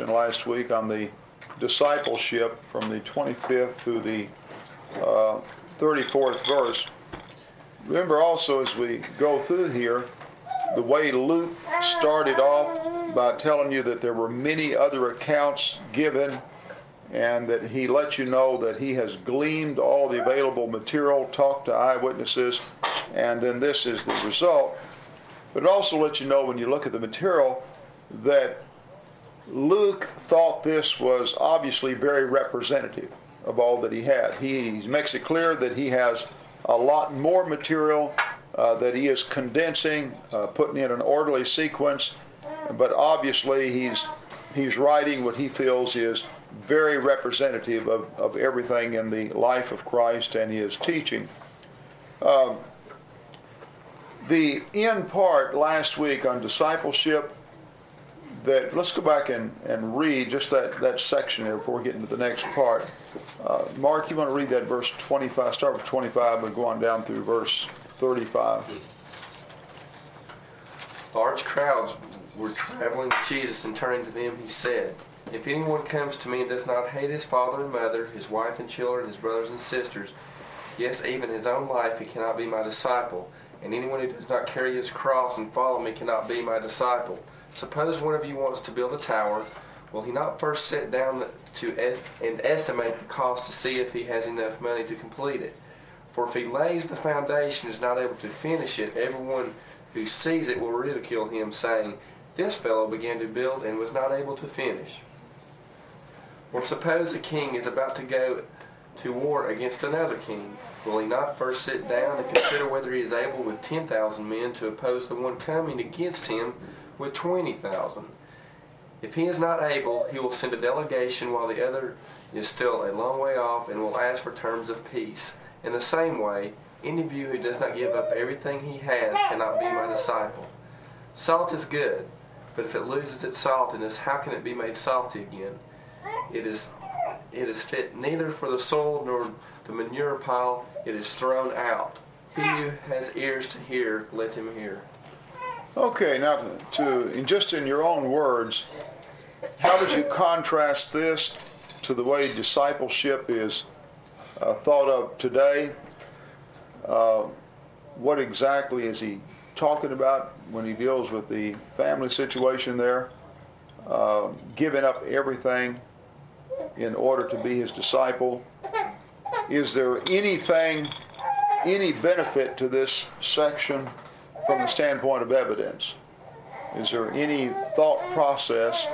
last week on the discipleship from the 25th to the uh, 34th verse. Remember also as we go through here, the way Luke started off by telling you that there were many other accounts given and that he let you know that he has gleaned all the available material, talked to eyewitnesses, and then this is the result. But it also lets you know when you look at the material that Luke thought this was obviously very representative of all that he had. He, makes it clear that he has a lot more material uh, that he is condensing, uh, putting in an orderly sequence, but obviously he's he's writing what he feels is very representative of, of everything in the life of Christ and his teaching. Um, the end part last week on discipleship that let's go back and, and read just that, that section there before we get into the next part. Uh, Mark, you want to read that verse 25, start with 25 and go on down through verse 35. Large crowds were traveling with Jesus, and turning to them, he said, If anyone comes to me and does not hate his father and mother, his wife and children, his brothers and sisters, yes, even his own life, he cannot be my disciple. And anyone who does not carry his cross and follow me cannot be my disciple. Suppose one of you wants to build a tower. Will he not first sit down to and estimate the cost to see if he has enough money to complete it? For if he lays the foundation and is not able to finish it, everyone who sees it will ridicule him, saying, This fellow began to build and was not able to finish. Or suppose a king is about to go to war against another king. Will he not first sit down and consider whether he is able with 10,000 men to oppose the one coming against him with 20,000? If he is not able, he will send a delegation while the other is still a long way off and will ask for terms of peace. In the same way, any of you who does not give up everything he has cannot be my disciple. Salt is good, but if it loses its saltiness, how can it be made salty again? It is it is fit neither for the soil nor the manure pile, it is thrown out. He who has ears to hear, let him hear. Okay, now to, in just in your own words, how would you contrast this to the way discipleship is uh, thought of today? Uh, what exactly is he talking about when he deals with the family situation there? Uh, giving up everything in order to be his disciple. Is there anything, any benefit to this section from the standpoint of evidence? Is there any thought process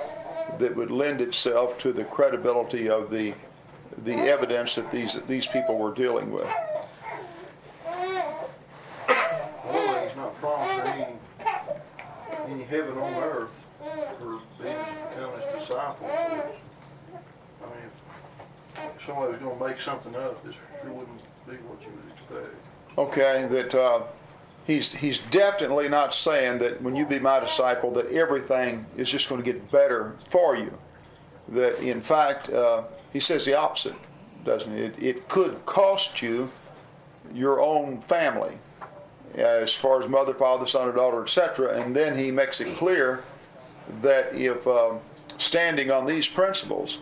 that would lend itself to the credibility of the the evidence that these these people were dealing with? Well, he's not promised any any heaven on earth for being becoming his disciples. I mean, if, if somebody was going to make something up, this sure wouldn't be what you would expect. Okay, that uh, he's he's definitely not saying that when you be my disciple that everything is just going to get better for you. That in fact, uh, he says the opposite, doesn't he? It, it could cost you your own family, as far as mother, father, son, or daughter, etc. And then he makes it clear that if uh, standing on these principles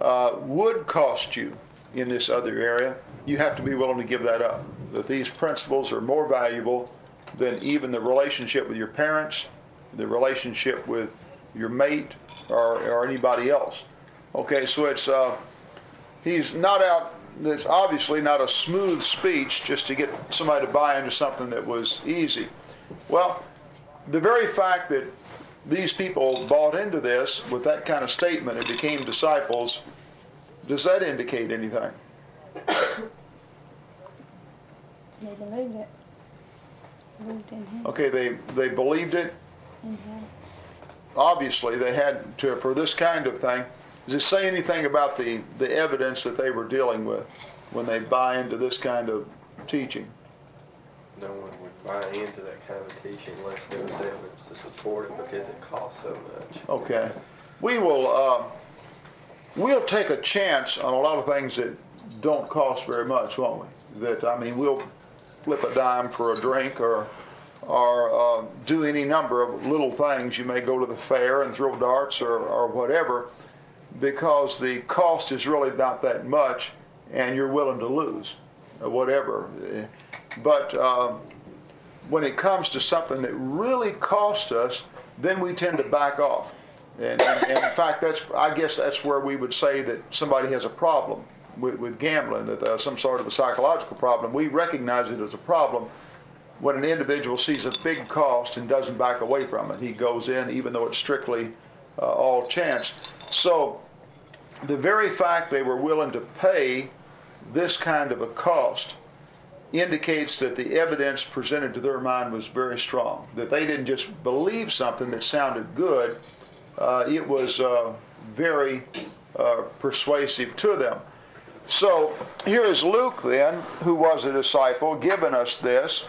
uh, would cost you in this other area, you have to be willing to give that up. That these principles are more valuable than even the relationship with your parents, the relationship with your mate, or, or anybody else. Okay, so it's uh, he's not out. It's obviously not a smooth speech just to get somebody to buy into something that was easy. Well, the very fact that these people bought into this with that kind of statement and became disciples, does that indicate anything? They believed it. Believed in him. Okay, they, they believed it. In him. Obviously, they had to, for this kind of thing. Does it say anything about the, the evidence that they were dealing with when they buy into this kind of teaching? No one would buy into that kind of teaching unless there was evidence to support it because it costs so much. Okay. We will, uh, we'll take a chance on a lot of things that don't cost very much, won't we? That, I mean, we'll flip a dime for a drink or, or uh, do any number of little things. You may go to the fair and throw darts or, or whatever because the cost is really not that much and you're willing to lose whatever. But uh, when it comes to something that really costs us, then we tend to back off. And, and, and in fact, that's I guess that's where we would say that somebody has a problem with, with gambling, that there's some sort of a psychological problem. We recognize it as a problem when an individual sees a big cost and doesn't back away from it. He goes in even though it's strictly uh, all chance. So the very fact they were willing to pay this kind of a cost indicates that the evidence presented to their mind was very strong. That they didn't just believe something that sounded good, uh, it was uh, very uh, persuasive to them. So here is Luke then, who was a disciple, giving us this.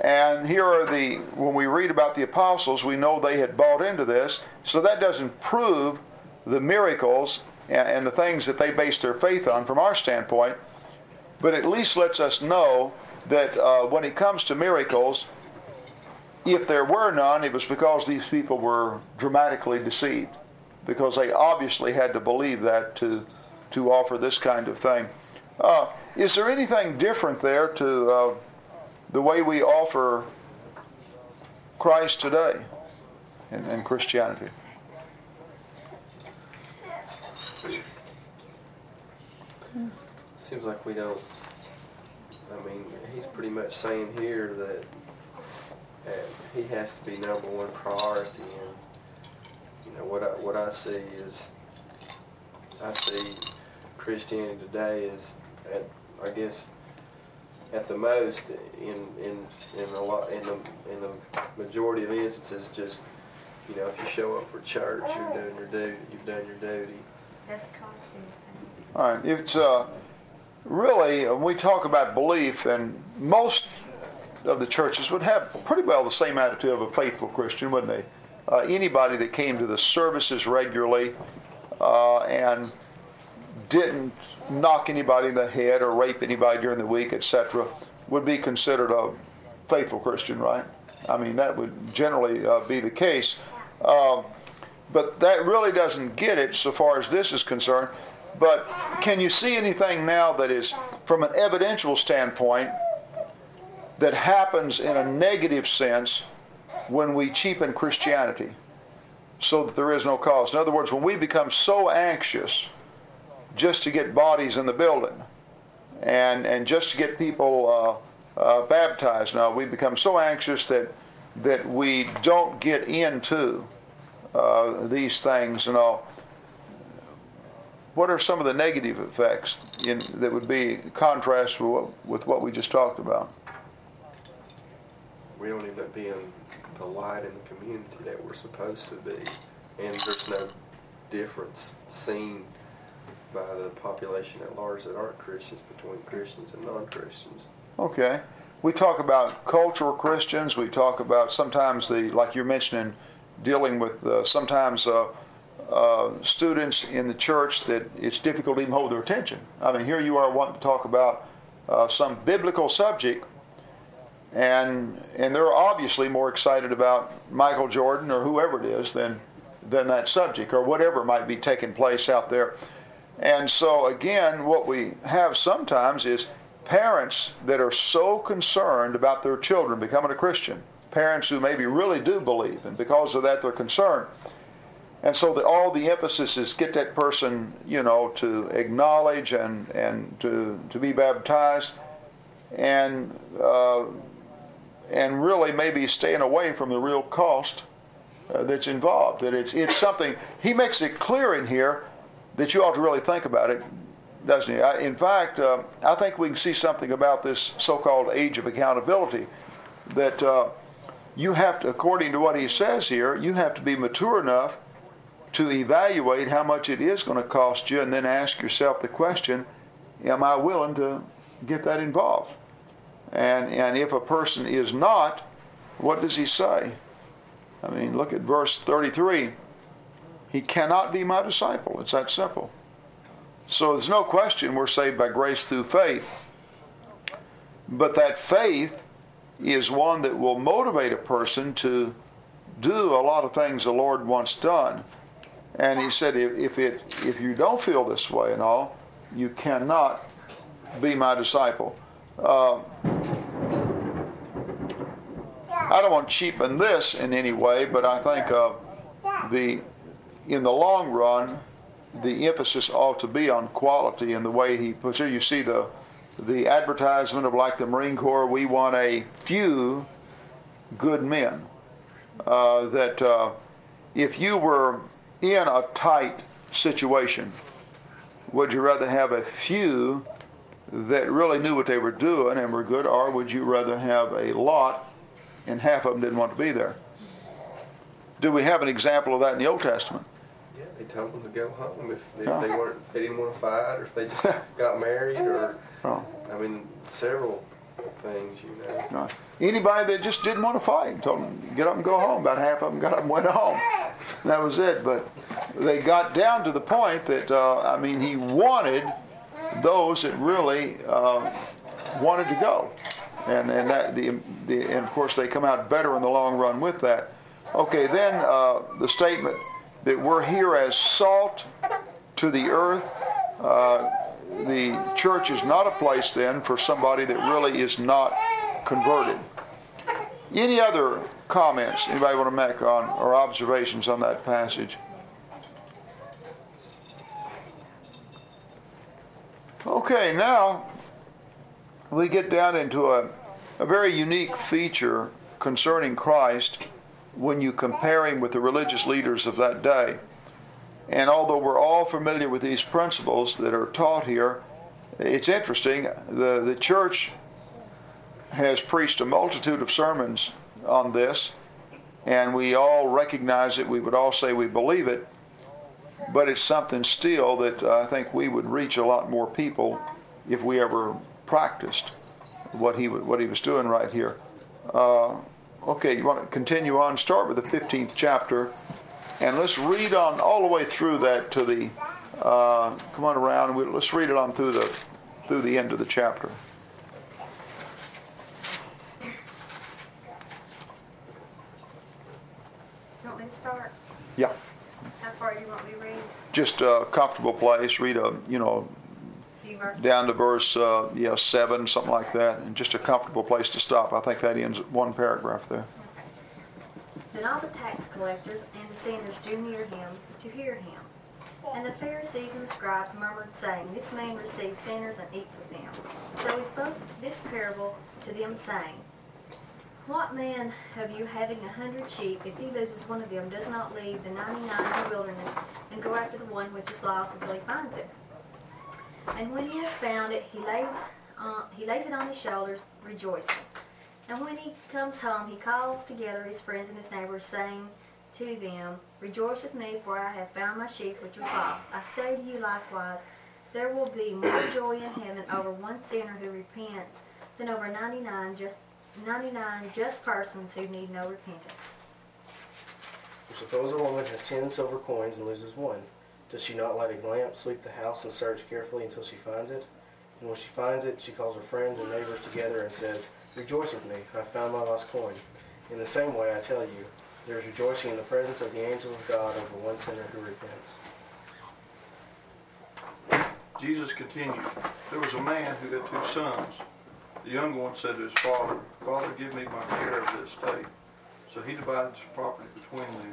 And here are the, when we read about the apostles, we know they had bought into this. So that doesn't prove the miracles and, and the things that they based their faith on from our standpoint, but at least lets us know that uh, when it comes to miracles, if there were none, it was because these people were dramatically deceived, because they obviously had to believe that to, to offer this kind of thing. Uh, is there anything different there to uh, the way we offer Christ today in, in Christianity? Seems like we don't. I mean, he's pretty much saying here that uh, he has to be number one priority, and you know what I what I see is I see Christianity today is at I guess at the most in in in a lot in the in the majority of instances just you know if you show up for church you're doing your duty you've done your duty Doesn't cost anything. All right, it's uh, really when we talk about belief, and most of the churches would have pretty well the same attitude of a faithful Christian, wouldn't they? Uh, anybody that came to the services regularly uh, and didn't knock anybody in the head or rape anybody during the week, etc., would be considered a faithful Christian, right? I mean, that would generally uh, be the case. Uh, but that really doesn't get it so far as this is concerned. But can you see anything now that is, from an evidential standpoint, that happens in a negative sense when we cheapen Christianity so that there is no cause? In other words, when we become so anxious just to get bodies in the building and, and just to get people uh, uh, baptized now, we become so anxious that, that we don't get into uh, these things and all. What are some of the negative effects in, that would be contrast with what, with what we just talked about? we don't end up being the light in the community that we're supposed to be. And there's no difference seen by the population at large that aren't Christians between Christians and non-Christians. Okay. We talk about cultural Christians. We talk about sometimes the, like you're mentioning, dealing with uh, sometimes uh, uh, students in the church that it's difficult to even hold their attention. I mean, here you are wanting to talk about uh, some biblical subject, and and they're obviously more excited about Michael Jordan or whoever it is than than that subject or whatever might be taking place out there. And so again, what we have sometimes is parents that are so concerned about their children becoming a Christian, parents who maybe really do believe, and because of that they're concerned. And so that all the emphasis is get that person, you know, to acknowledge and, and to, to be baptized and, uh, and really maybe staying away from the real cost uh, that's involved. That it's, it's something, he makes it clear in here that you ought to really think about it, doesn't he? I, in fact, uh, I think we can see something about this so-called age of accountability that uh, you have to, according to what he says here, you have to be mature enough to evaluate how much it is going to cost you and then ask yourself the question, am I willing to get that involved? And, and if a person is not, what does he say? I mean, look at verse 33. He cannot be my disciple. It's that simple. So there's no question we're saved by grace through faith. But that faith is one that will motivate a person to do a lot of things the Lord wants done. And he said, if, it if you don't feel this way and all, you cannot be my disciple. Uh, I don't want to cheapen this in any way, but I think uh, the in the long run, the emphasis ought to be on quality in the way he puts it. You see the the advertisement of like the Marine Corps, we want a few good men. Uh, that uh, if you were in a tight situation, would you rather have a few that really knew what they were doing and were good, or would you rather have a lot and half of them didn't want to be there? Do we have an example of that in the Old Testament? They told them to go home if, if Yeah. they weren't, they didn't want to fight, or if they just got married, or Oh, I mean, several things, you know. no. Anybody that just didn't want to fight, told them get up and go home. About half of them got up and went home. That was it. But they got down to the point that uh, I mean, he wanted those that really uh, wanted to go, and and that the, the and of course they come out better in the long run with that. Okay, then uh, the statement that we're here as salt to the earth. Uh, the church is not a place then for somebody that really is not converted. Any other comments anybody want to make on or observations on that passage? Okay, now we get down into a, a very unique feature concerning Christ when you compare him with the religious leaders of that day. And although we're all familiar with these principles that are taught here, it's interesting. The, the church has preached a multitude of sermons on this, and we all recognize it. We would all say we believe it, but it's something still that I think we would reach a lot more people if we ever practiced what he, what he was doing right here. Uh, okay, you want to continue on? Start with the 15th chapter. And let's read on all the way through that to the, uh, come on around, and we, let's read it on through the, through the end of the chapter. You want me to start? Yeah. How far do you want me to read? Just a comfortable place, read a, you know, Verses? down to verse, uh, yeah, seven, something like that, and just a comfortable place to stop. I think that ends one paragraph there. Then all the tax collectors and the sinners drew near him to hear him. And the Pharisees and the scribes murmured, saying, This man receives sinners and eats with them. So he spoke this parable to them, saying, What man of you having a hundred sheep, if he loses one of them, does not leave the ninety-nine in the wilderness and go after the one which is lost until he finds it? And when he has found it, he lays, uh, he lays it on his shoulders, rejoicing. And when he comes home, he calls together his friends and his neighbors, saying to them, Rejoice with me, for I have found my sheep which was lost. I say to you likewise, there will be more joy in heaven over one sinner who repents than over 99 just 99 just persons who need no repentance. Suppose a woman has ten silver coins and loses one. Does she not light a lamp, sweep the house, and search carefully until she finds it? And when she finds it, she calls her friends and neighbors together and says, Rejoice with me, I found my lost coin. In the same way, I tell you, there is rejoicing in the presence of the angels of God over one sinner who repents. Jesus continued, There was a man who had two sons. The younger one said to his father, Father, give me my share of the estate. So he divided his property between them.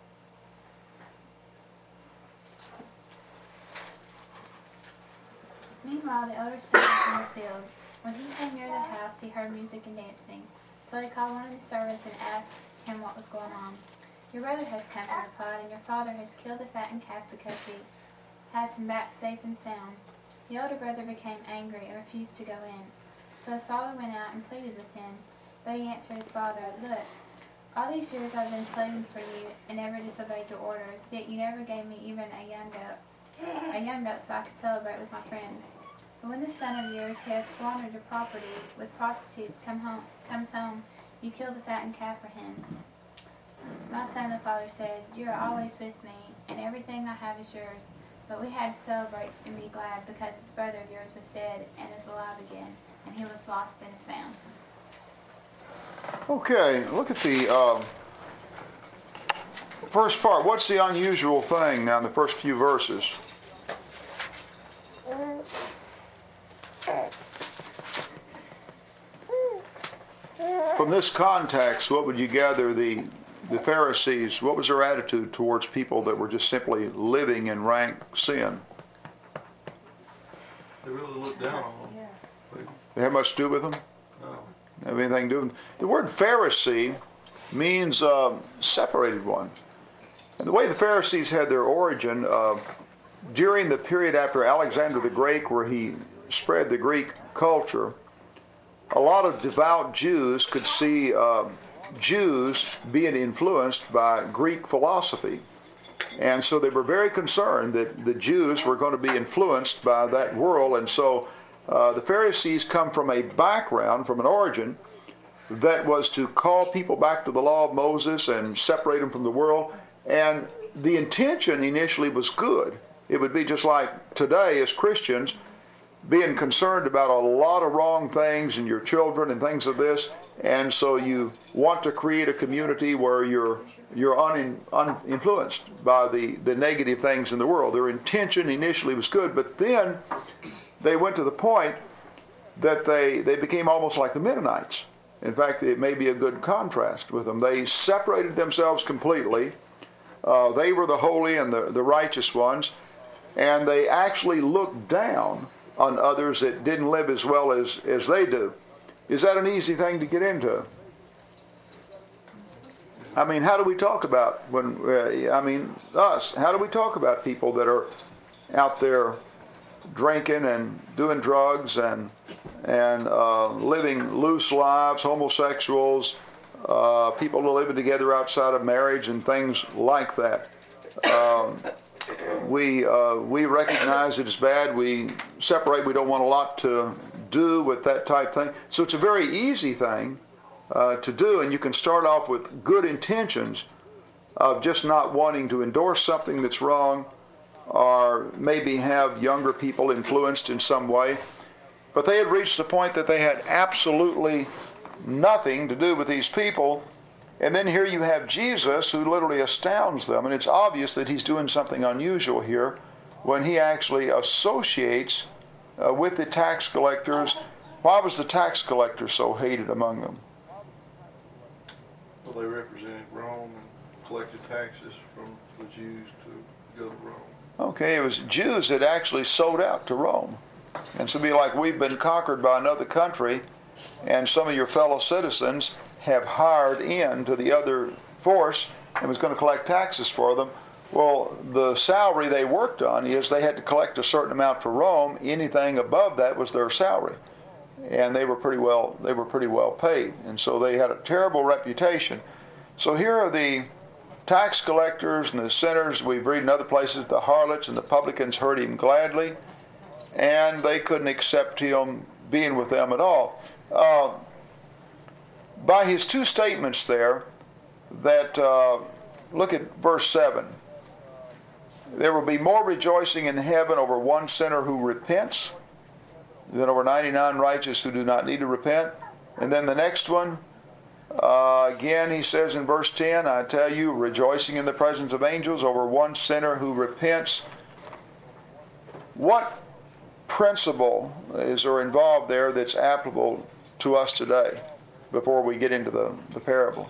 Meanwhile, the elder son was in the field. When he came near the house, he heard music and dancing. So he called one of the servants and asked him what was going on. Your brother has come, he replied, and your father has killed the fattened calf because he has him back safe and sound. The older brother became angry and refused to go in. So his father went out and pleaded with him. But he answered his father, Look, all these years I've been slaving for you and never disobeyed your orders, yet you never gave me even a young goat, a young goat so I could celebrate with my friends. But when this son of yours who has squandered your property with prostitutes come home, comes home, you kill the fattened calf for him. My son, the father said, You are always with me, and everything I have is yours. But we had to celebrate and be glad because this brother of yours was dead and is alive again, and he was lost and is found. Okay, look at the um, first part. What's the unusual thing now in the first few verses? From this context, what would you gather the the Pharisees, what was their attitude towards people that were just simply living in rank sin? They really looked down on them. Yeah. They have much to do with them? No. have anything to do with The word Pharisee means uh, separated one. And the way the Pharisees had their origin, uh, during the period after Alexander the Great, where he spread the Greek culture, a lot of devout Jews could see uh, Jews being influenced by Greek philosophy. And so they were very concerned that the Jews were going to be influenced by that world. And so uh, the Pharisees come from a background, from an origin, that was to call people back to the law of Moses and separate them from the world. And the intention initially was good. It would be just like today as Christians, being concerned about a lot of wrong things and your children and things of this, and so you want to create a community where you're you're un, uninfluenced by the, the negative things in the world. Their intention initially was good, but then they went to the point that they, they became almost like the Mennonites. In fact, it may be a good contrast with them. They separated themselves completely. Uh, they were the holy and the, the righteous ones, and they actually looked down on others that didn't live as well as, as they do. Is that an easy thing to get into? I mean, how do we talk about when, uh, I mean, us, how do we talk about people that are out there drinking and doing drugs and, and uh, living loose lives, homosexuals, uh, people living together outside of marriage and things like that? Um, we, uh, we recognize it is bad. We separate. We don't want a lot to do with that type thing. So it's a very easy thing uh, to do, and you can start off with good intentions of just not wanting to endorse something that's wrong or maybe have younger people influenced in some way. But they had reached the point that they had absolutely nothing to do with these people. And then here you have Jesus who literally astounds them. And it's obvious that he's doing something unusual here when he actually associates uh, with the tax collectors. Why was the tax collector so hated among them? Well, they represented Rome and collected taxes from the Jews to go to Rome. Okay, it was Jews that actually sold out to Rome. And so it'd be like we've been conquered by another country, and some of your fellow citizens have hired in to the other force and was going to collect taxes for them. Well, the salary they worked on is they had to collect a certain amount for Rome. Anything above that was their salary, and they were pretty well they were pretty well paid, and so they had a terrible reputation. So here are the tax collectors and the sinners. We've read in other places the harlots and the publicans heard him gladly, and they couldn't accept him being with them at all. Uh, by his two statements there, that uh, look at verse seven there will be more rejoicing in heaven over one sinner who repents than over 99 righteous who do not need to repent. And then the next one, uh, again, he says in verse 10, I tell you, rejoicing in the presence of angels over one sinner who repents. What principle is there involved there that's applicable to us today before we get into the, the parable?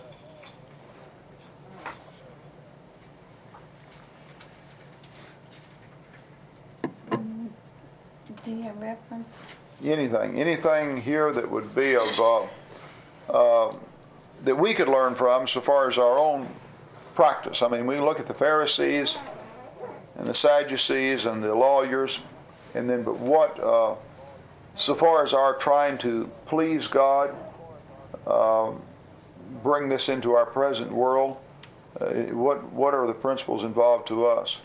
Do you have reference? anything, anything here that would be of uh, uh, that we could learn from, so far as our own practice. I mean, we look at the Pharisees and the Sadducees and the lawyers, and then, but what, uh, so far as our trying to please God, uh, bring this into our present world, uh, what what are the principles involved to us?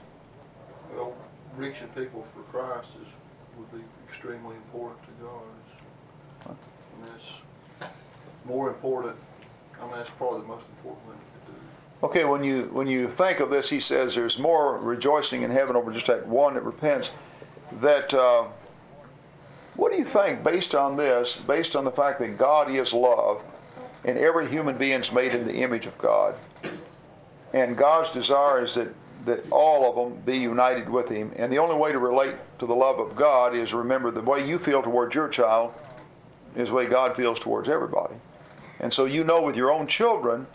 Well, reaching people for Christ is, would be extremely important to God. It's- And that's more important, I mean, that's probably the most important thing could do. Okay, when you when you think of this, he says there's more rejoicing in heaven over just that one that repents. That uh, what do you think, based on this, based on the fact that God is love, and every human being is made in the image of God, and God's desire is that that all of them be united with Him, and the only way to relate to the love of God is remember the way you feel towards your child is the way God feels towards everybody, and so you know with your own children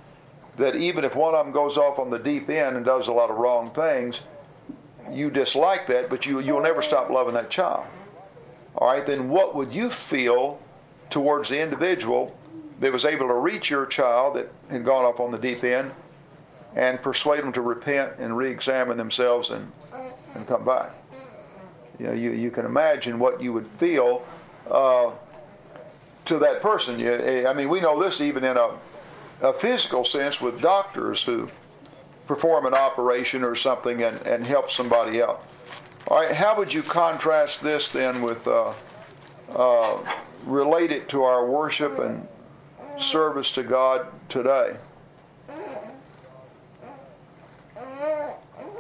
that even if one of them goes off on the deep end and does a lot of wrong things, you dislike that, but you, you'll never stop loving that child. All right, then what would you feel towards the individual that was able to reach your child that had gone off on the deep end and persuade them to repent and re examine themselves and, and come back? You know, you, you can imagine what you would feel uh, to that person. You- I mean, we know this even in a a physical sense with doctors who perform an operation or something and, and help somebody out. All right, how would you contrast this then with uh, uh, relate it to our worship and service to God today?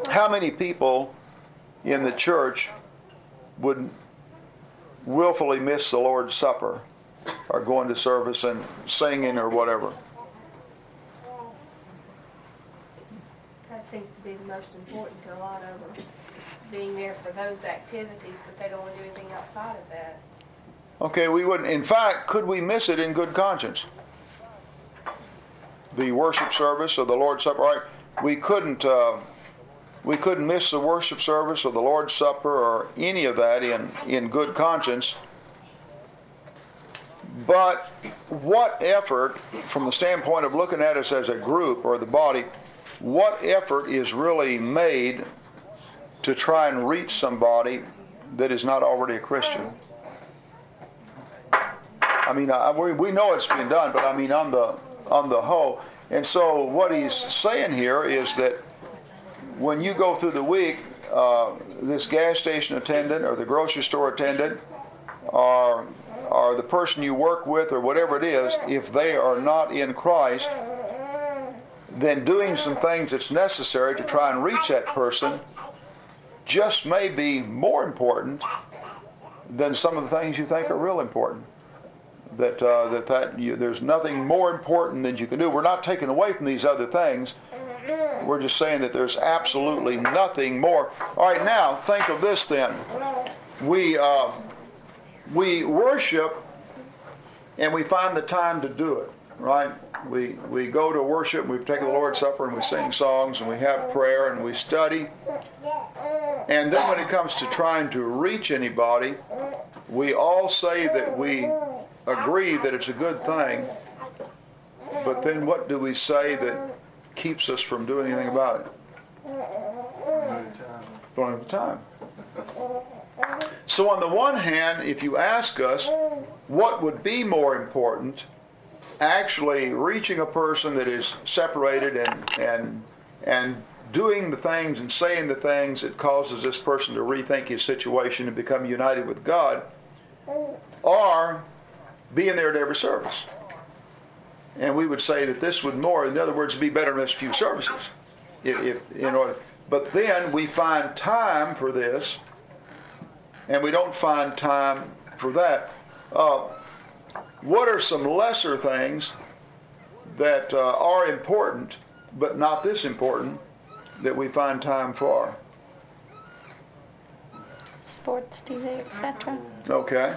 How many people in the church would willfully miss the Lord's Supper or going to service and singing or whatever? That seems to be the most important to a lot of them, being there for those activities, but they don't want to do anything outside of that. Okay, we wouldn't. In fact, could we miss it in good conscience? The worship service or the Lord's Supper. Right? we couldn't. Uh, we couldn't miss the worship service or the Lord's Supper or any of that in in good conscience. But what effort, from the standpoint of looking at us as a group or the body, what effort is really made to try and reach somebody that is not already a Christian? I mean, I, we, we know it's been done, but I mean on the on the whole. And so what he's saying here is that when you go through the week, uh, this gas station attendant or the grocery store attendant or or the person you work with or whatever it is, if they are not in Christ, then doing some things that's necessary to try and reach that person just may be more important than some of the things you think are real important that uh, that that you, there's nothing more important than you can do. We're not taking away from these other things. We're just saying that there's absolutely nothing more. All right, now think of this then. We uh, we worship and we find the time to do it. Right? We we go to worship. We take the Lord's Supper and we sing songs and we have prayer and we study. And then when it comes to trying to reach anybody, we all say that we agree that it's a good thing, but then what do we say that keeps us from doing anything about it? Don't have the time. So, on the one hand, if you ask us what would be more important, actually reaching a person that is separated and, and, and doing the things and saying the things that causes this person to rethink his situation and become united with God, or being there at every service. And we would say that this would more, in other words, be better than a few services. If, if in order, But then we find time for this, and we don't find time for that. Uh, what are some lesser things that uh, are important, but not this important, that we find time for? Sports, TV, etc. Okay.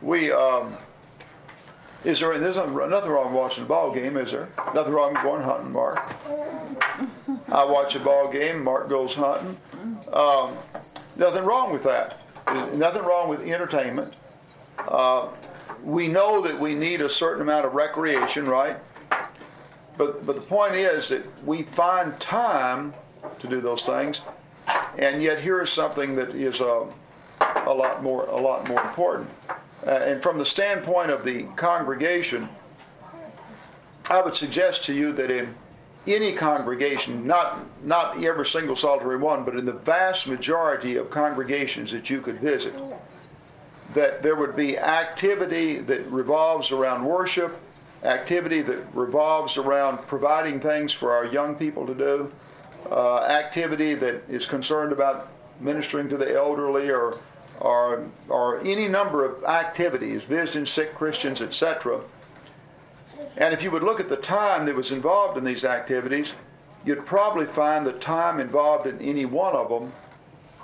We, um, is there, there's nothing wrong watching a ball game, is there? Nothing wrong with going hunting, Mark. I watch a ball game, Mark goes hunting. Um, nothing wrong with that. Nothing wrong with entertainment. Uh, we know that we need a certain amount of recreation, right? But, but the point is that we find time to do those things, and yet here is something that is a, a lot more a lot more important. Uh, and from the standpoint of the congregation, I would suggest to you that in any congregation, not not every single solitary one, but in the vast majority of congregations that you could visit, that there would be activity that revolves around worship, activity that revolves around providing things for our young people to do, uh, activity that is concerned about ministering to the elderly or or, or any number of activities, visiting sick Christians, etc. And if you would look at the time that was involved in these activities, you'd probably find the time involved in any one of them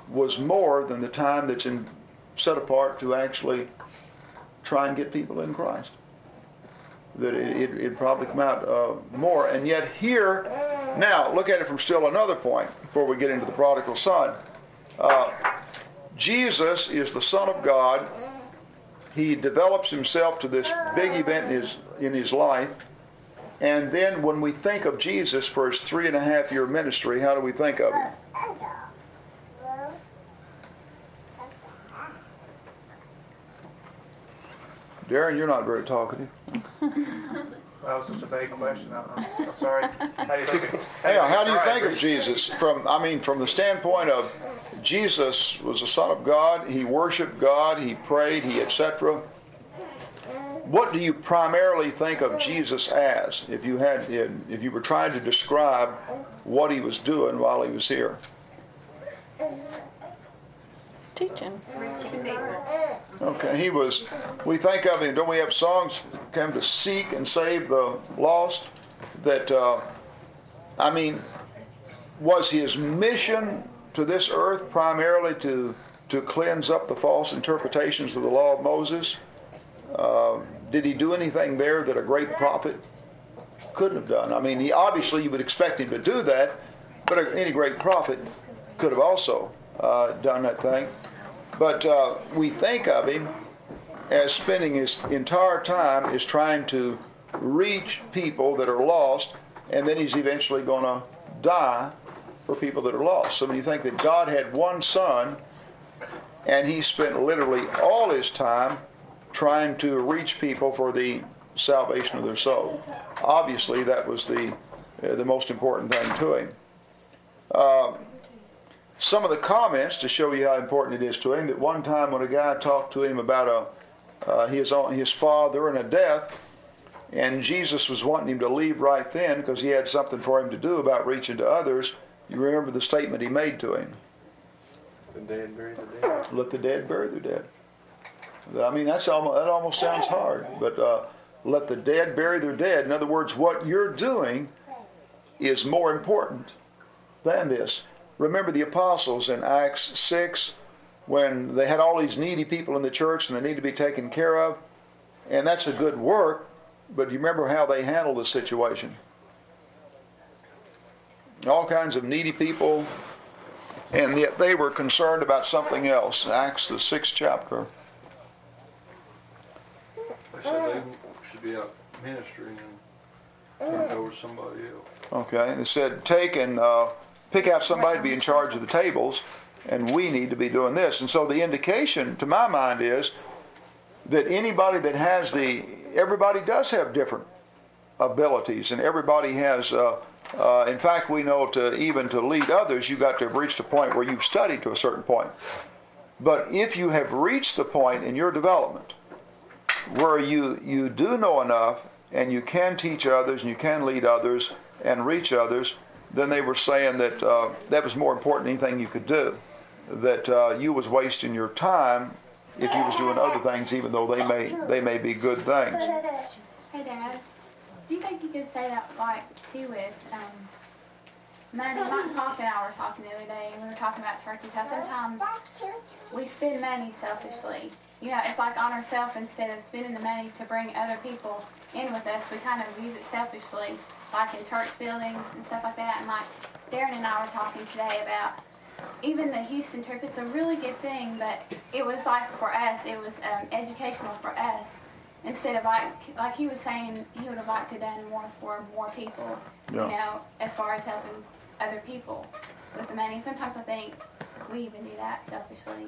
was more than the time that's in, set apart to actually try and get people in Christ. That it, it, it'd probably come out uh, more. And yet, here, now, look at it from still another point before we get into the prodigal son. Uh, Jesus is the Son of God. He develops himself to this big event in his, in his life. And then when we think of Jesus for his three and a half year ministry, how do we think of him? Darren, you're not very talkative. That was such a vague question. I'm, I'm sorry. How do you think? Of, Hey, how do you think of Jesus from? I mean, from the standpoint of Jesus was the Son of God. He worshipped God. He prayed. He etc. What do you primarily think of Jesus as? If you had, if you were trying to describe what he was doing while he was here. Teaching. Reaching people. Okay, he was. We think of him. Don't we have songs come to seek and save the lost? That uh, I mean, was his mission to this earth primarily to to cleanse up the false interpretations of the law of Moses? Uh, did he do anything there that a great prophet couldn't have done? I mean, he obviously you would expect him to do that, but any great prophet could have also uh, done that thing. But uh, we think of him as spending his entire time is trying to reach people that are lost, and then he's eventually going to die for people that are lost. So when you think that God had one son, and he spent literally all his time trying to reach people for the salvation of their soul. Obviously, that was the uh, the most important thing to him. Uh, some of the comments to show you how important it is to him. That one time when a guy talked to him about a uh, his own, his father and a death, and Jesus was wanting him to leave right then because he had something for him to do about reaching to others. You remember the statement he made to him. The dead bury the dead. Let the dead bury their dead. I mean, that's almost, that almost sounds hard, but uh, let the dead bury their dead. In other words, what you're doing is more important than this. Remember the apostles in Acts 6 when they had all these needy people in the church and they need to be taken care of? And that's a good work, but you remember how they handled the situation? All kinds of needy people, and yet they were concerned about something else. Acts, the sixth chapter. They said they should be out ministering and turn over to somebody else. Okay, they said take and uh, pick out somebody to be in charge of the tables, and we need to be doing this. And so the indication, to my mind, is that anybody that has the, everybody does have different abilities, and everybody has. Uh, uh, in fact, we know to even to lead others, you've got to have reached a point where you've studied to a certain point. But if you have reached the point in your development where you, you do know enough and you can teach others and you can lead others and reach others, then they were saying that uh, that was more important than anything you could do. That uh, you was wasting your time if you was doing other things, even though they may they may be good things. Hey Dad, do you think you could say that like too with um money? Mike Pop and I were talking the other day and we were talking about churches, how sometimes we spend money selfishly. You know, it's like on ourselves instead of spending the money to bring other people in with us, we kind of use it selfishly, like in church buildings and stuff like that. And like Darren and I were talking today about even the Houston trip, it's a really good thing, but it was like for us, it was um, educational for us. Instead of like, like he was saying, he would have liked to done more for more people, Yeah. you know, as far as helping other people with the money. Sometimes I think we even do that selfishly,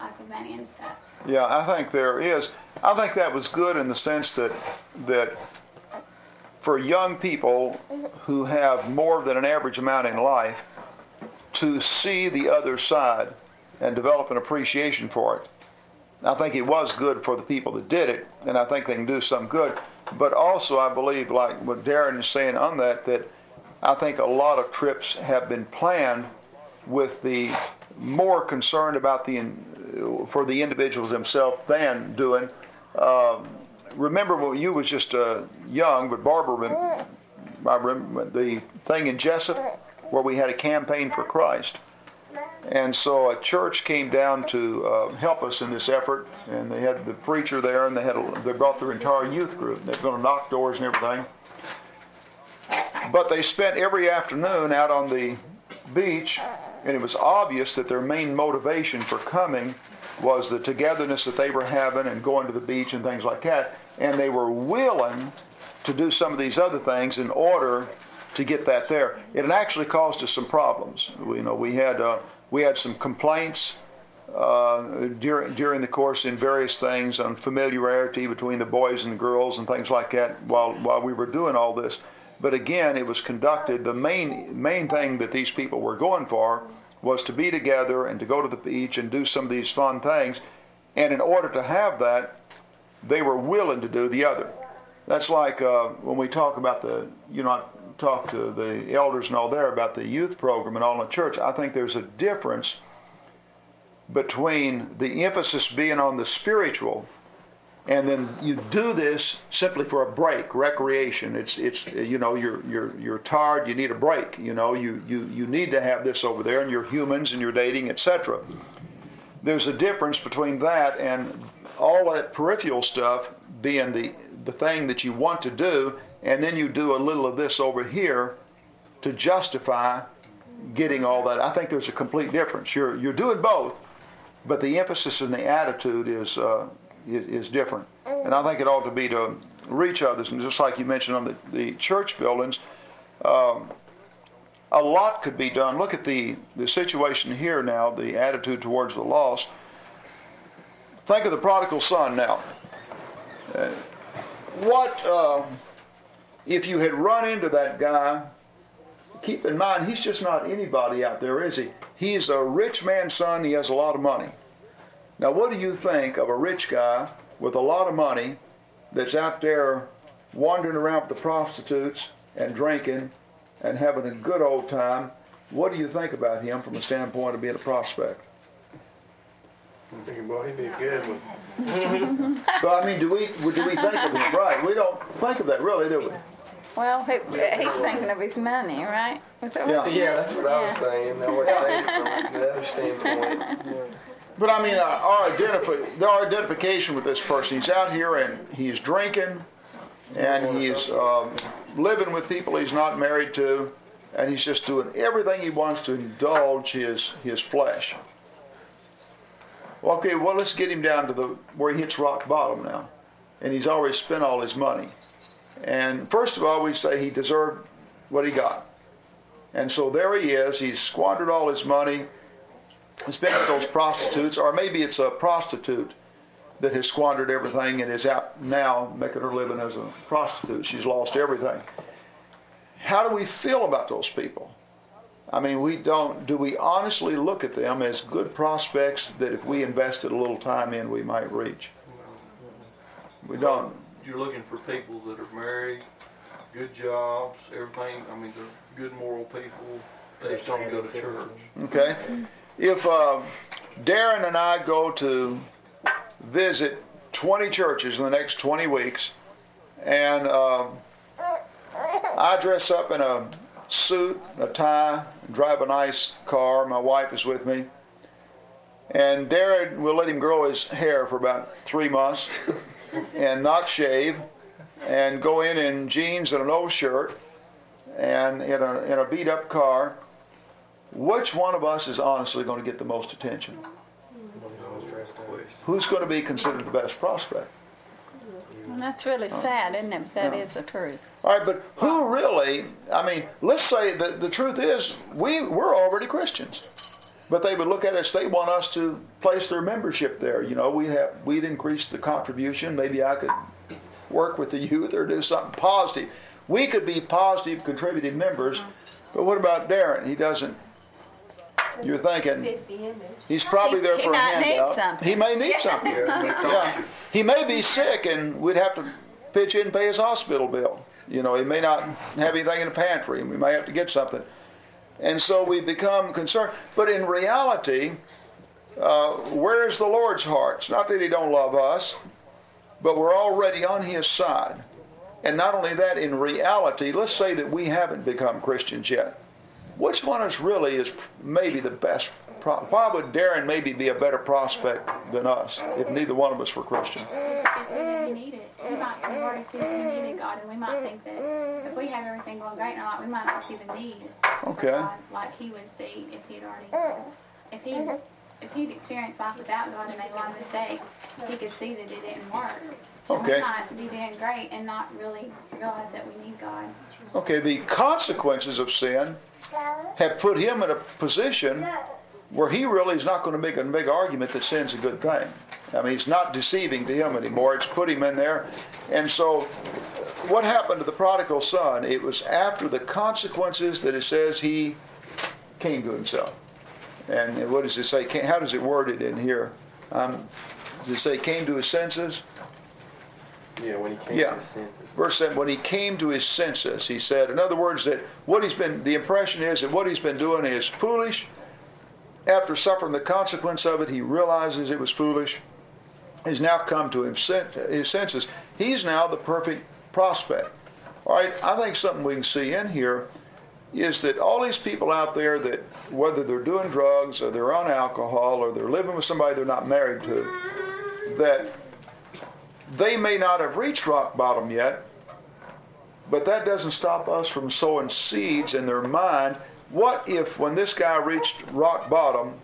like with money and stuff. Yeah, I think there is. I think that was good in the sense that that for young people who have more than an average amount in life to see the other side and develop an appreciation for it. I think it was good for the people that did it, and I think they can do some good. But also, I believe, like what Darren is saying on that, that I think a lot of trips have been planned with the more concerned about the for the individuals themselves than doing. Um, remember when you was just uh, young, but Barbara, I remember the thing in Jessup where we had a campaign for Christ. And so a church came down to uh, help us in this effort, and they had the preacher there, and they had a, they brought their entire youth group. They were going to knock doors and everything. But they spent every afternoon out on the beach, and it was obvious that their main motivation for coming was the togetherness that they were having and going to the beach and things like that. And they were willing to do some of these other things in order to get that there. It actually caused us some problems. We, you know, we had uh, we had some complaints uh, during during the course in various things on familiarity between the boys and the girls and things like that while while we were doing all this. But again, it was conducted. The main main thing that these people were going for was to be together and to go to the beach and do some of these fun things. And in order to have that, they were willing to do the other. That's like uh, when we talk about the, you know, I talk to the elders and all there about the youth program and all in the church. I think there's a difference between the emphasis being on the spiritual and then you do this simply for a break, recreation. It's it's you know you're you're you're tired, you need a break. You know you you you need to have this over there, and you're humans and you're dating, etc. There's a difference between that and all that peripheral stuff being the the thing that you want to do, and then you do a little of this over here to justify getting all that. I think there's a complete difference. You're you're doing both, but the emphasis and the attitude is. Uh, is, is different. And I think it ought to be to reach others. And just like you mentioned on the, the church buildings, um, a lot could be done. Look at the, the situation here now, the attitude towards the lost. Think of the prodigal son now. Uh, what uh, if you had run into that guy? Keep in mind, he's just not anybody out there, is he? He's a rich man's son, he has a lot of money. Now, what do you think of a rich guy with a lot of money that's out there wandering around with the prostitutes and drinking and having a good old time? What do you think about him from a standpoint of being a prospect? I'm thinking, boy, he'd be a good one. But I mean, do we do we think of him right? We don't think of that really, do we? Well, he, he's thinking of his money, right? Was that what- Yeah. Yeah, that's what I was saying. I was saying it from the other standpoint. But I mean, uh, our, identifi- our identification with this person, he's out here and he's drinking and he's um, living with people he's not married to, and he's just doing everything he wants to indulge his, his flesh. Okay, well, let's get him down to the where he hits rock bottom now. And he's already spent all his money. And first of all, we say he deserved what he got. And so there he is. He's squandered all his money has been with those prostitutes, or maybe it's a prostitute that has squandered everything and is out now making her living as a prostitute. She's lost everything. How do we feel about those people? I mean, we don't, do we honestly look at them as good prospects that if we invested a little time in, we might reach? We don't. You're looking for people that are married, good jobs, everything, I mean, they're good moral people, they just don't go to church. Okay? If uh, Darren and I go to visit 20 churches in the next 20 weeks, and uh, I dress up in a suit, a tie, drive a nice car, my wife is with me, and Darren, we'll let him grow his hair for about three months and not shave, and go in in jeans and an old shirt, and in a, in a beat up car which one of us is honestly going to get the most attention? Everyone's dressed up. Who's going to be considered the best prospect? And that's really sad, isn't it? That is the truth. All right, but who really? I mean, let's say that the truth is we we're already Christians, but they would look at us. They want us to place their membership there. You know, we'd, have we'd increase the contribution. Maybe I could work with the youth or do something positive. We could be positive, contributing members. But what about Darren? He doesn't. You're thinking Fit the image. he's probably there He for a might need handout. something. He may need something. Yeah, it may cost Yeah. He may be sick and we'd have to pitch in and pay his hospital bill. You know, he may not have anything in the pantry and we may have to get something. And so we become concerned. But in reality, uh, where's the Lord's heart? It's not that he don't love us, but we're already on his side. And not only that, in reality, let's say that we haven't become Christians yet. Which one is really is maybe the best? Pro- Why would Darren maybe be a better prospect than us if neither one of us were Christian? Because we need it. We might we've already seen that needed God, and we might think that if we have everything going great in our life, we might not see the need Okay. God like He would see if He'd already, if He, if He'd experienced life without God and made a lot of mistakes, He could see that it didn't work. Okay. we might be doing great and not really realize that we need God. Okay, the consequences of sin have put him in a position where he really is not going to make a big argument that sin's a good thing. I mean, it's not deceiving to him anymore. It's put him in there. And so, what happened to the prodigal son? It was after the consequences that it says he came to himself. And what does it say? How does it word it in here? Um, does it say came to his senses? Yeah, when he came Yeah. to his senses. Verse 7, when he came to his senses, he said, in other words, that what he's been, the impression is that what he's been doing is foolish. After suffering the consequence of it, he realizes it was foolish. He's now come to his senses. He's now the perfect prospect. All right, I think something we can see in here is that all these people out there that, whether they're doing drugs or they're on alcohol or they're living with somebody they're not married to, that they may not have reached rock bottom yet, but that doesn't stop us from sowing seeds in their mind. What if, when this guy reached rock bottom,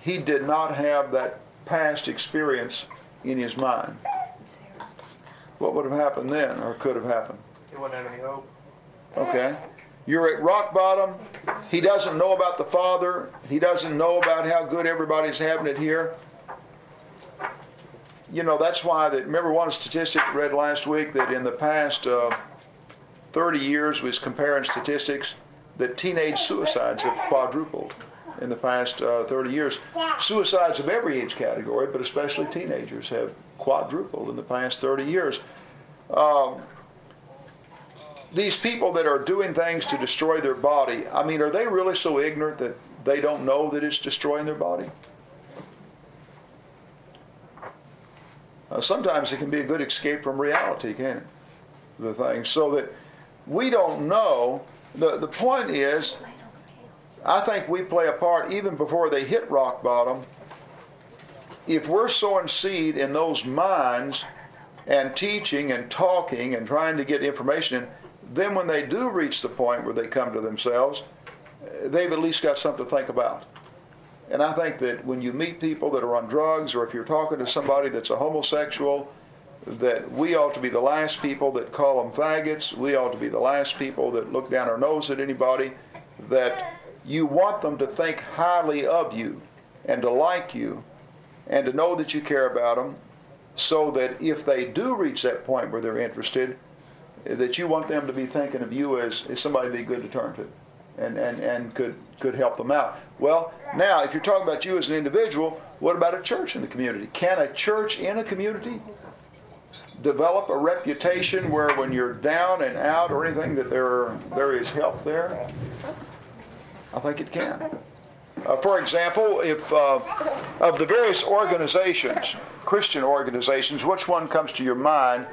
he did not have that past experience in his mind? What would have happened then, or could have happened? He wouldn't have any hope. Okay? You're at rock bottom. He doesn't know about the Father. He doesn't know about how good everybody's having it here. You know, that's why that, remember one statistic read last week that in the past uh, 30 years was comparing statistics that teenage suicides have quadrupled in the past uh, 30 years. Suicides of every age category, but especially teenagers have quadrupled in the past 30 years. Um, these people that are doing things to destroy their body, I mean, are they really so ignorant that they don't know that it's destroying their body? Uh, sometimes it can be a good escape from reality, can it? The thing. So that we don't know. The, the point is, I think we play a part even before they hit rock bottom. If we're sowing seed in those minds and teaching and talking and trying to get information in, then when they do reach the point where they come to themselves, uh, they've at least got something to think about. And I think that when you meet people that are on drugs, or if you're talking to somebody that's a homosexual, that we ought to be the last people that call them faggots. We ought to be the last people that look down our nose at anybody. That you want them to think highly of you and to like you and to know that you care about them so that if they do reach that point where they're interested, that you want them to be thinking of you as, as somebody be good to turn to and, and, and could, could help them out. Well, now, if you're talking about you as an individual, what about a church in the community? Can a church in a community develop a reputation where when you're down and out or anything that there there is help there? I think it can. Uh, for example, if uh, of the various organizations, Christian organizations, which one comes to your mind?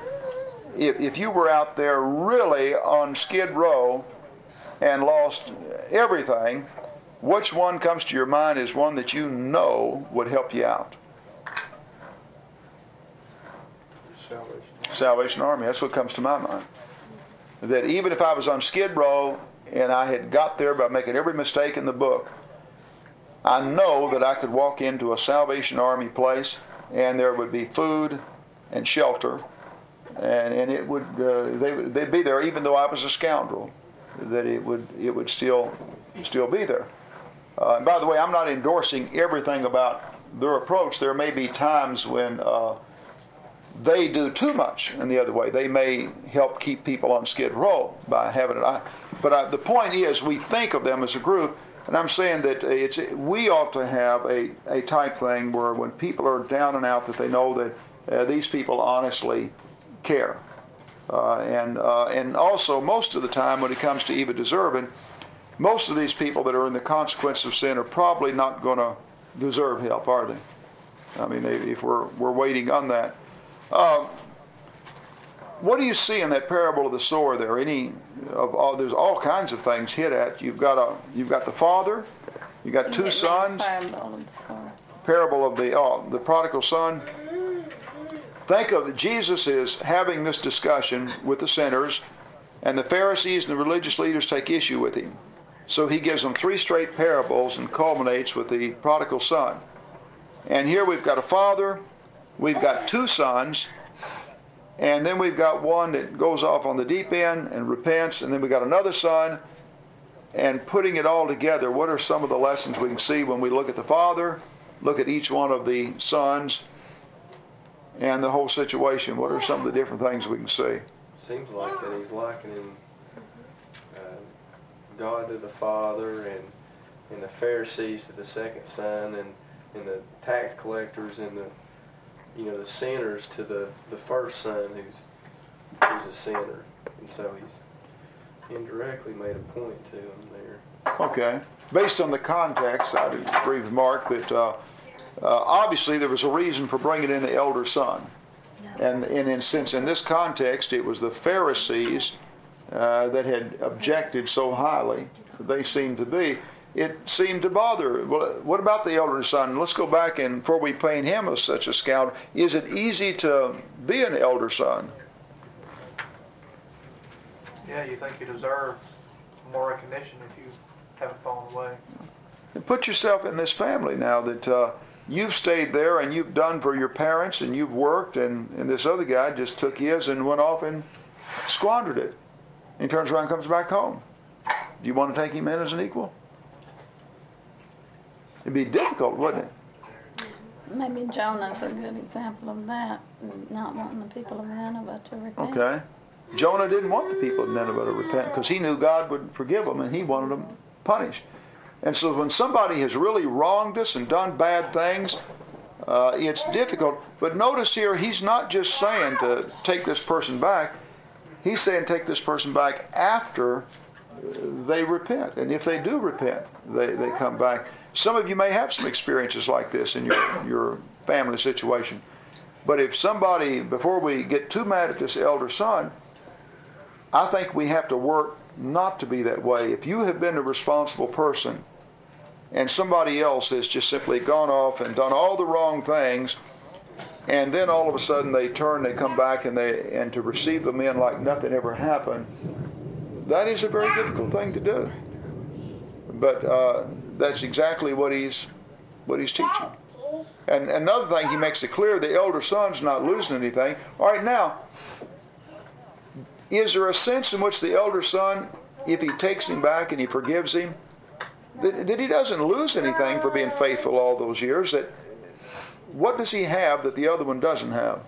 If, if you were out there really on Skid Row and lost everything, which one comes to your mind is one that you know would help you out? Salvation. Salvation Army. That's what comes to my mind. That even if I was on Skid Row and I had got there by making every mistake in the book, I know that I could walk into a Salvation Army place and there would be food and shelter, and, and it would uh, they they'd be there even though I was a scoundrel. That it would it would still still be there. Uh, and by the way, I'm not endorsing everything about their approach. There may be times when uh, they do too much in the other way. They may help keep people on skid row by having it. I, but I, the point is, we think of them as a group, and I'm saying that it's we ought to have a, a type thing where when people are down and out, that they know that uh, these people honestly care. Uh, and uh, and also most of the time when it comes to even deserving, most of these people that are in the consequence of sin are probably not going to deserve help, are they? I mean, they, if we're we're waiting on that. Uh, what do you see in that parable of the sower there? Any of all, there's all kinds of things hit at. You've got a you've got the father, you got two sons. Parable of the. Parable of the oh, the prodigal son. Think of Jesus is having this discussion with the sinners, and the Pharisees and the religious leaders take issue with him. So he gives them three straight parables and culminates with the prodigal son. And here we've got a father, we've got two sons, and then we've got one that goes off on the deep end and repents, and then we've got another son. And putting it all together, what are some of the lessons we can see when we look at the father, look at each one of the sons, and the whole situation? What are some of the different things we can see? Seems like that he's likening uh, God to the Father and and the Pharisees to the second son and and the tax collectors and the you know the sinners to the the first son who's who's a sinner and so he's indirectly made a point to him there. Okay. Based on the context, I agree with Mark that uh, uh, obviously there was a reason for bringing in the elder son. And, and in, since in this context it was the Pharisees uh, that had objected so highly, they seemed to be, it seemed to bother. Well, what about the elder son? Let's go back and before we paint him as such a scoundrel, is it easy to be an elder son? Yeah, you think you deserve more recognition if you haven't fallen away. And put yourself in this family now that uh, you've stayed there and you've done for your parents and you've worked, and, and this other guy just took his and went off and squandered it. And he turns around and comes back home. Do you want to take him in as an equal? It'd be difficult, wouldn't it? Maybe Jonah's a good example of that, not wanting the people of Nineveh to repent. Okay. Jonah didn't want the people of Nineveh to repent because he knew God would forgive them and he wanted them punished. And so when somebody has really wronged us and done bad things, uh, it's difficult. But notice here, he's not just saying to take this person back. He's saying take this person back after they repent. And if they do repent, they, they come back. Some of you may have some experiences like this in your, your family situation. But if somebody, before we get too mad at this elder son, I think we have to work not to be that way. If you have been a responsible person and somebody else has just simply gone off and done all the wrong things, and then all of a sudden they turn, they come back, and they and to receive them in like nothing ever happened, that is a very difficult thing to do. But uh, that's exactly what he's what he's teaching. And another thing, he makes it clear the elder son's not losing anything. All right, now is there a sense in which the elder son, if he takes him back and he forgives him, that, that he doesn't lose anything for being faithful all those years? That what does he have that the other one doesn't have?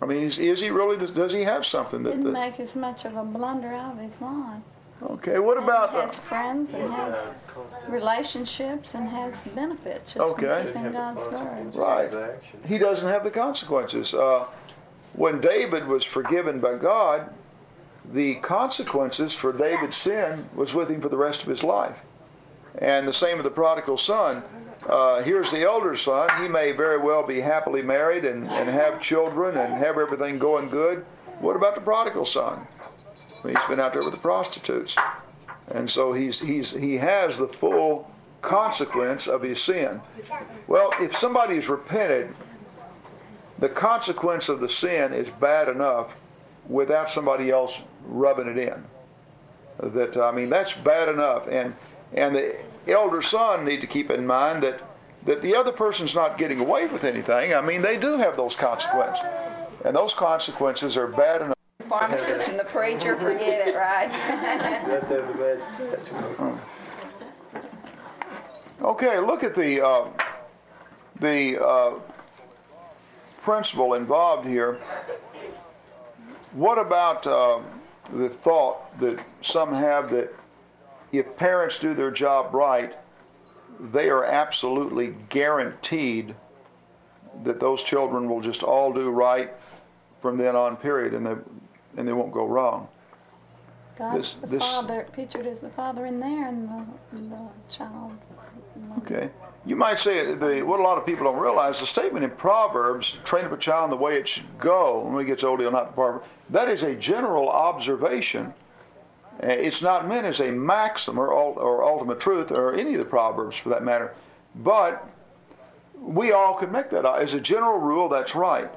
I mean, is, is he really? Does, does he have something that? Didn't that make as much of a blunder out of his life. Okay, what And about, he has friends and has Uh, constant. relationships and has benefits just Okay. from keeping God's word. Right. of he doesn't have the consequences. Uh, when David was forgiven by God, the consequences for David's sin was with him for the rest of his life. And the same with the prodigal son. Uh, here's the elder son. He may very well be happily married and, and have children and have everything going good. What about the prodigal son? He's been out there with the prostitutes. And so he's, he's, he has the full consequence of his sin. Well, if somebody's repented, the consequence of the sin is bad enough without somebody else rubbing it in. That I mean, that's bad enough, and and the elder son need to keep in mind that that the other person's not getting away with anything. I mean, they do have those consequences, and those consequences are bad enough. The Pharmacist and the preacher, forget it, right? You have the badge. Okay, look at the uh, the uh, principle involved here. What about uh, the thought that some have that if parents do their job right, they are absolutely guaranteed that those children will just all do right from then on, period, and they and they won't go wrong. God's This- the this- father, pictured as the father in there and the, and the child. Okay. You might say the, what a lot of people don't realize, the statement in Proverbs, train up a child in the way it should go, when he gets old, he'll not depart. That is a general observation. Uh, It's not meant as a maxim or, or ultimate truth, or any of the Proverbs for that matter. But we all can make that. As a general rule, that's right.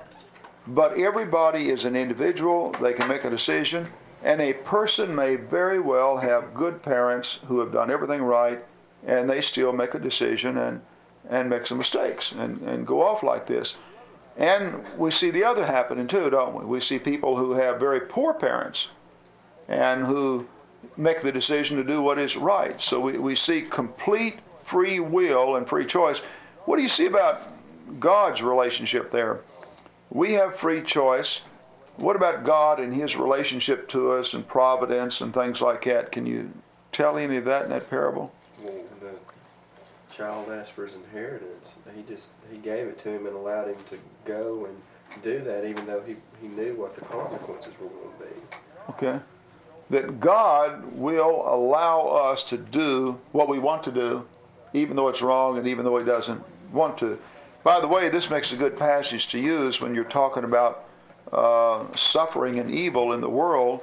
But everybody is an individual. They can make a decision. And a person may very well have good parents who have done everything right, and they still make a decision and, and make some mistakes and, and go off like this. And we see the other happening too, don't we? We see people who have very poor parents and who make the decision to do what is right. So we, we see complete free will and free choice. What do you see about God's relationship there? We have free choice. What about God and His relationship to us and providence and things like that? Can you tell any of that in that parable? Child asked for his inheritance. He just he gave it to him and allowed him to go and do that, even though he, he knew what the consequences were going to be. Okay? That God will allow us to do what we want to do, even though it's wrong and even though He doesn't want to. By the way, this makes a good passage to use when you're talking about uh, suffering and evil in the world,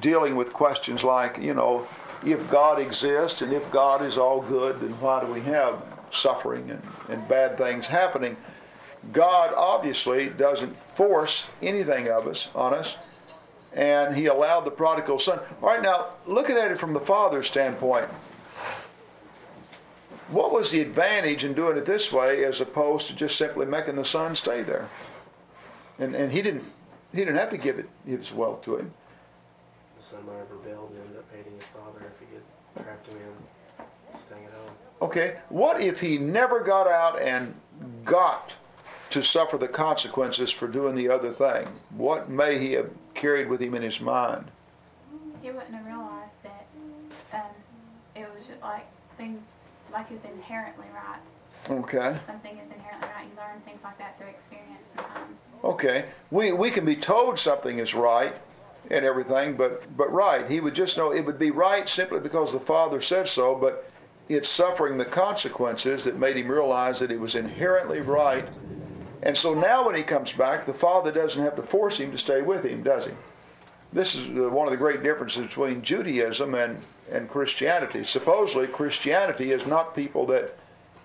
dealing with questions like, you know, if God exists and if God is all good, then why do we have suffering and, and bad things happening? God obviously doesn't force anything of us on us and he allowed the prodigal son. All right, now looking at it from the father's standpoint, what was the advantage in doing it this way as opposed to just simply making the son stay there? And and he didn't he didn't have to give it his wealth to him. The son might have rebelled and ended up hating his father if he had trapped him in staying at home. Okay, what if he never got out and got to suffer the consequences for doing the other thing? What may he have carried with him in his mind? He wouldn't have realized that um, it was just like things, like it was inherently right. Okay. Something is inherently right. You learn things like that through experience sometimes. Okay, we, we can be told something is right and everything, but, but right, he would just know it would be right simply because the Father said so, but it's suffering the consequences that made him realize that it was inherently right. And so now when he comes back, the Father doesn't have to force him to stay with him, does he? This is uh, one of the great differences between Judaism and, and Christianity. Supposedly, Christianity is not people that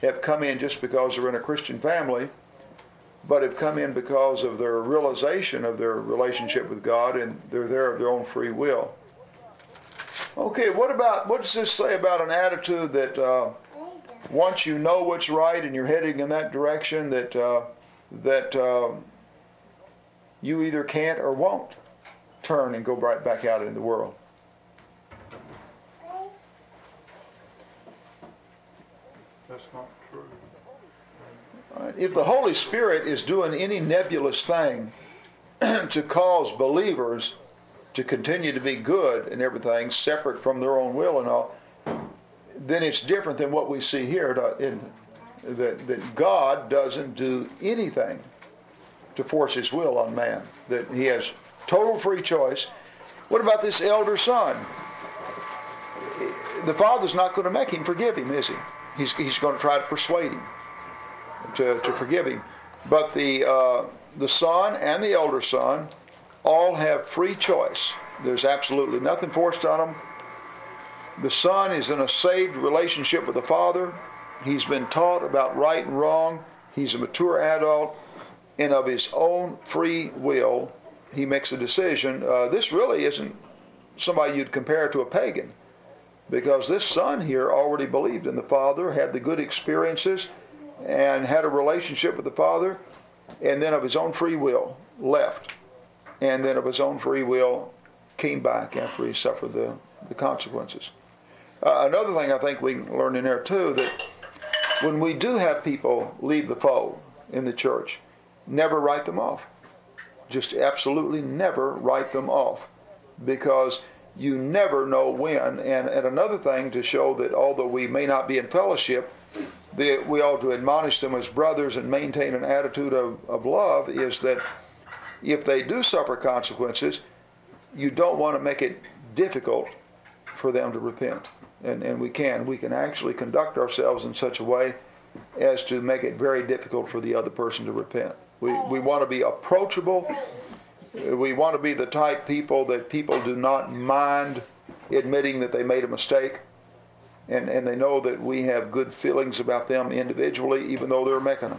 have come in just because they're in a Christian family but have come in because of their realization of their relationship with God and they're there of their own free will. Okay, what about, what does this say about an attitude that uh, once you know what's right and you're heading in that direction, that, uh, that uh, you either can't or won't turn and go right back out in the world? That's not right, If the Holy Spirit is doing any nebulous thing to cause believers to continue to be good and everything, separate from their own will and all, then it's different than what we see here. That, that God doesn't do anything to force his will on man, that he has total free choice. What about this elder son? The father's not going to make him forgive him, is he? He's, he's going to try to persuade him to, to forgive him. But the, uh, the son and the elder son all have free choice. There's absolutely nothing forced on them. The son is in a saved relationship with the father. He's been taught about right and wrong. He's a mature adult. And of his own free will, he makes a decision. Uh, this really isn't somebody you'd compare to a pagan because this son here already believed in the father, had the good experiences, and had a relationship with the father, and then of his own free will left. And then of his own free will came back after he suffered the, the consequences. Uh, another thing I think we learn in there too that when we do have people leave the fold in the church, never write them off. Just absolutely never write them off because you never know when. And, and another thing to show that although we may not be in fellowship, we ought to admonish them as brothers and maintain an attitude of, of love is that if they do suffer consequences, you don't want to make it difficult for them to repent and, and we can. We can actually conduct ourselves in such a way as to make it very difficult for the other person to repent. We, we want to be approachable. We want to be the type people that people do not mind admitting that they made a mistake. And, and they know that we have good feelings about them individually, even though they're making a,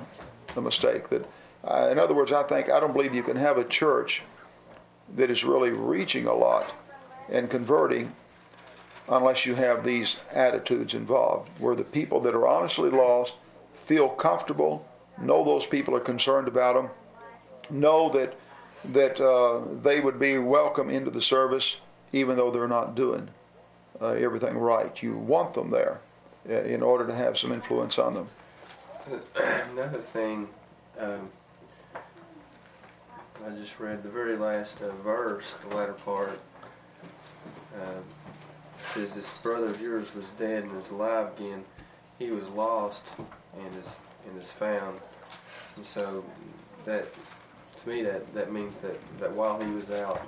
a mistake. That, uh, in other words, I think I don't believe you can have a church that is really reaching a lot and converting unless you have these attitudes involved, where the people that are honestly lost feel comfortable, know those people are concerned about them, know that that uh, they would be welcome into the service, even though they're not doing uh, everything right. You want them there uh, in order to have some influence on them. Another thing, um, I just read the very last uh, verse, the latter part. Uh, says this brother of yours was dead and is alive again. He was lost and is and is found. And so that to me that, that means that, that while he was out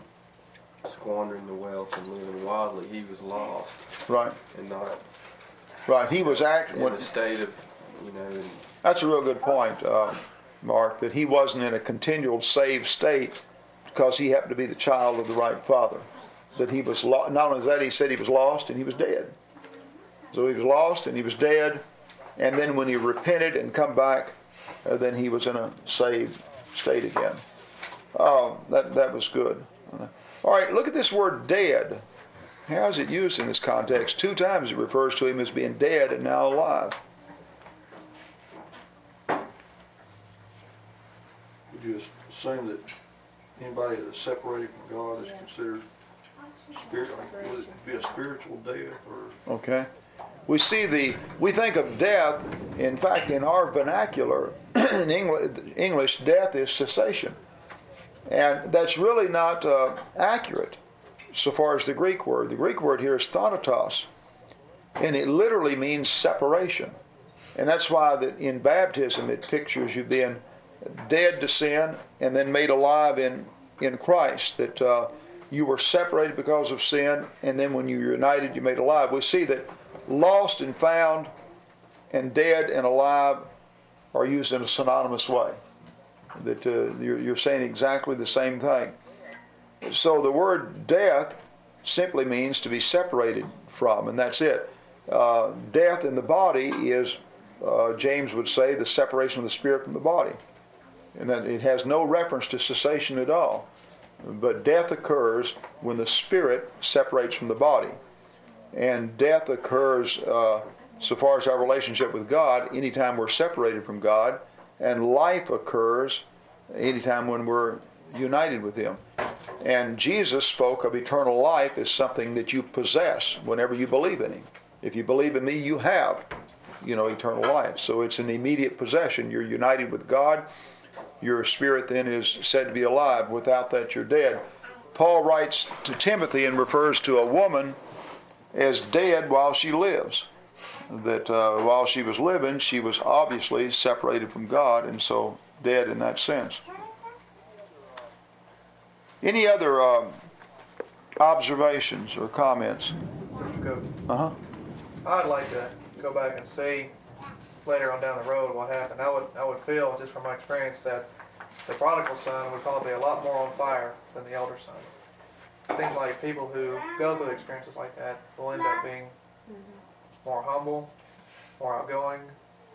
squandering the wealth and living wildly, he was lost. Right. And not Right. He was acting in a state of you know That's a real good point, uh, Mark, that he wasn't in a continual saved state because he happened to be the child of the right father that he was lo- not only that he said he was lost and he was dead. So he was lost and he was dead, and then when he repented and come back, uh, then he was in a saved state again. Uh, that that was good. All right, look at this word dead. How is it used in this context? Two times it refers to him as being dead and now alive. Would you assume that anybody that's separated from God is considered spirit, like, would it be a spiritual death or? Okay. We see the, we think of death, in fact, in our vernacular, in English, death is cessation. And that's really not uh, accurate so far as the Greek word. The Greek word here is thanatos, and it literally means separation. And that's why that in baptism it pictures you being dead to sin and then made alive in, in Christ. That uh, you were separated because of sin, and then when you were united, you made alive. We see that lost and found and dead and alive are used in a synonymous way. That uh, you're, you're saying exactly the same thing. So the word death simply means to be separated from, and that's it. Uh, death in the body is, uh, James would say, the separation of the spirit from the body. And that it has no reference to cessation at all. But death occurs when the spirit separates from the body. And death occurs uh, so far as our relationship with God anytime we're separated from God. And life occurs anytime when we're united with Him. And Jesus spoke of eternal life as something that you possess whenever you believe in Him. If you believe in me, you have, you know, eternal life. So it's an immediate possession. You're united with God your spirit then is said to be alive. Without that, you're dead. Paul writes to Timothy and refers to a woman as dead while she lives. That uh, while she was living, she was obviously separated from God and so dead in that sense. Any other uh, observations or comments? Uh huh. I'd like to go back and see later on down the road what happened. I would, I would feel, just from my experience, that the prodigal son would probably be a lot more on fire than the elder son. Seems like people who go through experiences like that will end up being more humble, more outgoing,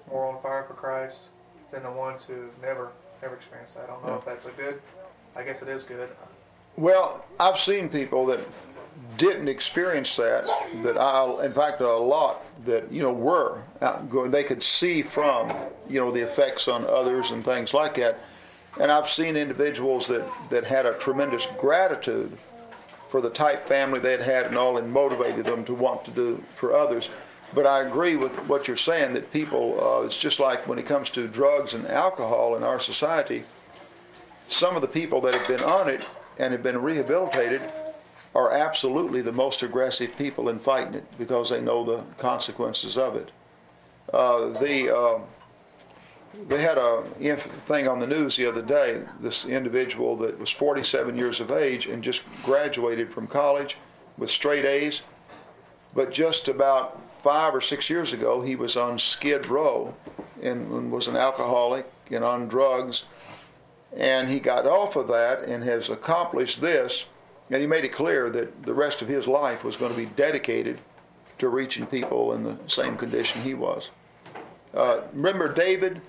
more on fire for Christ than the ones who never, never experienced that. I don't know if that's a good, I guess it is good. Well, I've seen people that didn't experience that. That I, in fact, a lot that you know were outgoing. They could see from you know the effects on others and things like that. And I've seen individuals that that had a tremendous gratitude for the type family they had had and all, and motivated them to want to do for others. But I agree with what you're saying that people. Uh, it's just like when it comes to drugs and alcohol in our society. Some of the people that have been on it and have been rehabilitated are absolutely the most aggressive people in fighting it because they know the consequences of it. Uh, the uh, they had a thing on the news the other day. This individual that was 47 years of age and just graduated from college with straight A's, but just about five or six years ago he was on Skid Row and, was an alcoholic and on drugs, and he got off of that and has accomplished this. And he made it clear that the rest of his life was going to be dedicated to reaching people in the same condition he was. Uh, remember David